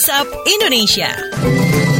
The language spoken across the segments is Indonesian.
WhatsApp Indonesia.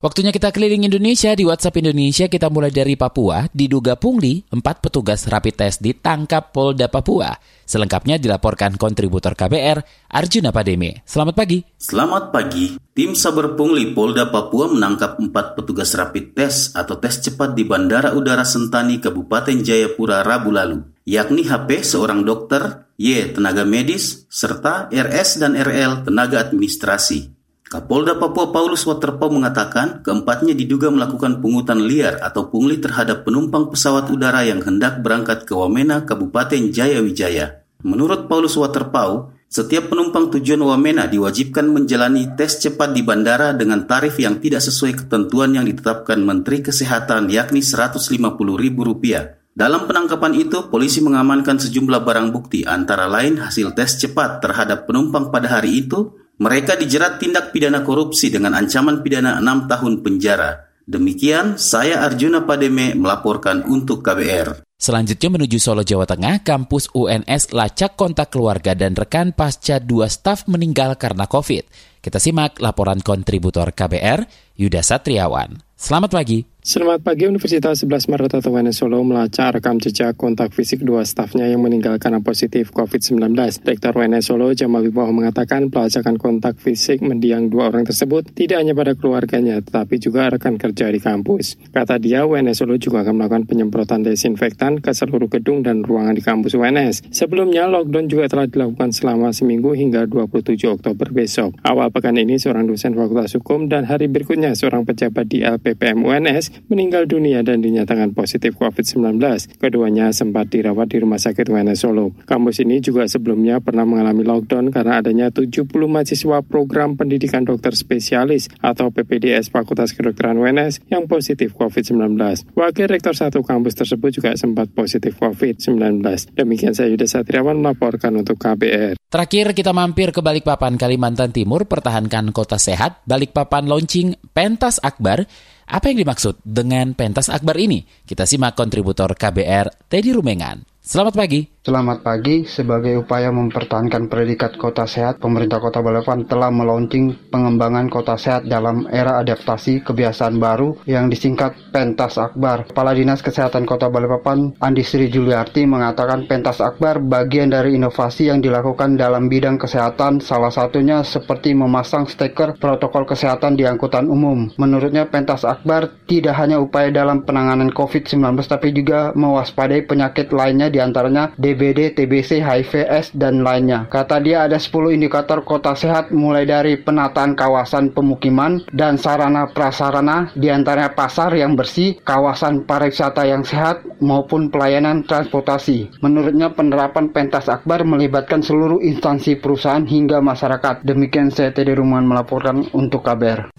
Waktunya kita keliling Indonesia di WhatsApp Indonesia kita mulai dari Papua. Diduga pungli, empat petugas rapid test ditangkap Polda Papua. Selengkapnya dilaporkan kontributor KBR Arjuna Pademe. Selamat pagi. Selamat pagi. Tim Saber Pungli Polda Papua menangkap empat petugas rapid test atau tes cepat di Bandara Udara Sentani, Kabupaten Jayapura Rabu lalu, yakni HP seorang dokter, Y tenaga medis, serta RS dan RL tenaga administrasi. Kapolda Papua Paulus Waterpau mengatakan keempatnya diduga melakukan pungutan liar atau pungli terhadap penumpang pesawat udara yang hendak berangkat ke Wamena, Kabupaten Jayawijaya. Menurut Paulus Waterpau, setiap penumpang tujuan Wamena diwajibkan menjalani tes cepat di bandara dengan tarif yang tidak sesuai ketentuan yang ditetapkan Menteri Kesehatan yakni Rp150.000. Dalam penangkapan itu, polisi mengamankan sejumlah barang bukti antara lain hasil tes cepat terhadap penumpang pada hari itu, mereka dijerat tindak pidana korupsi dengan ancaman pidana 6 tahun penjara. Demikian, saya Arjuna Pademe melaporkan untuk KBR. Selanjutnya menuju Solo, Jawa Tengah, kampus UNS lacak kontak keluarga dan rekan pasca dua staf meninggal karena COVID. Kita simak laporan kontributor KBR, Yuda Satriawan. Selamat pagi. Selamat pagi, Universitas 11 Maret atau UNS Solo melacak rekam jejak kontak fisik dua stafnya yang meninggal karena positif COVID-19. Rektor UNS Solo, Jamal Wibowo mengatakan pelacakan kontak fisik mendiang dua orang tersebut tidak hanya pada keluarganya, tetapi juga rekan kerja di kampus. Kata dia, UNS Solo juga akan melakukan penyemprotan desinfektan ke seluruh gedung dan ruangan di kampus UNS. Sebelumnya, lockdown juga telah dilakukan selama seminggu hingga 27 Oktober besok. Awal pekan ini, seorang dosen Fakultas Hukum dan hari berikutnya seorang pejabat di LPPM UNS meninggal dunia dan dinyatakan positif COVID-19. Keduanya sempat dirawat di Rumah Sakit UNS Solo. Kampus ini juga sebelumnya pernah mengalami lockdown karena adanya 70 mahasiswa program pendidikan dokter spesialis atau PPDS Fakultas Kedokteran UNS yang positif COVID-19. Wakil Rektor satu kampus tersebut juga sempat positif COVID-19. Demikian saya Yuda Satriawan melaporkan untuk KBR. Terakhir kita mampir ke Balikpapan, Kalimantan Timur, pertahankan kota sehat. Balikpapan launching Pentas Akbar apa yang dimaksud dengan pentas akbar ini? Kita simak kontributor KBR, Teddy Rumengan. Selamat pagi. Selamat pagi, sebagai upaya mempertahankan predikat kota sehat, pemerintah kota Balikpapan telah meluncing pengembangan kota sehat dalam era adaptasi kebiasaan baru yang disingkat Pentas Akbar. Kepala Dinas Kesehatan Kota Balikpapan, Andi Sri Juliarti mengatakan Pentas Akbar bagian dari inovasi yang dilakukan dalam bidang kesehatan, salah satunya seperti memasang stiker protokol kesehatan di angkutan umum. Menurutnya Pentas Akbar tidak hanya upaya dalam penanganan COVID-19 tapi juga mewaspadai penyakit lainnya di antaranya DBD, TBC, HIV, S, dan lainnya. Kata dia ada 10 indikator kota sehat mulai dari penataan kawasan pemukiman dan sarana prasarana di antaranya pasar yang bersih, kawasan pariwisata yang sehat, maupun pelayanan transportasi. Menurutnya penerapan pentas akbar melibatkan seluruh instansi perusahaan hingga masyarakat. Demikian saya Teddy Ruman melaporkan untuk KBR.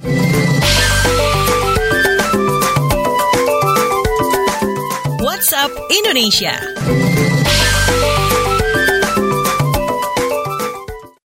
WhatsApp Indonesia.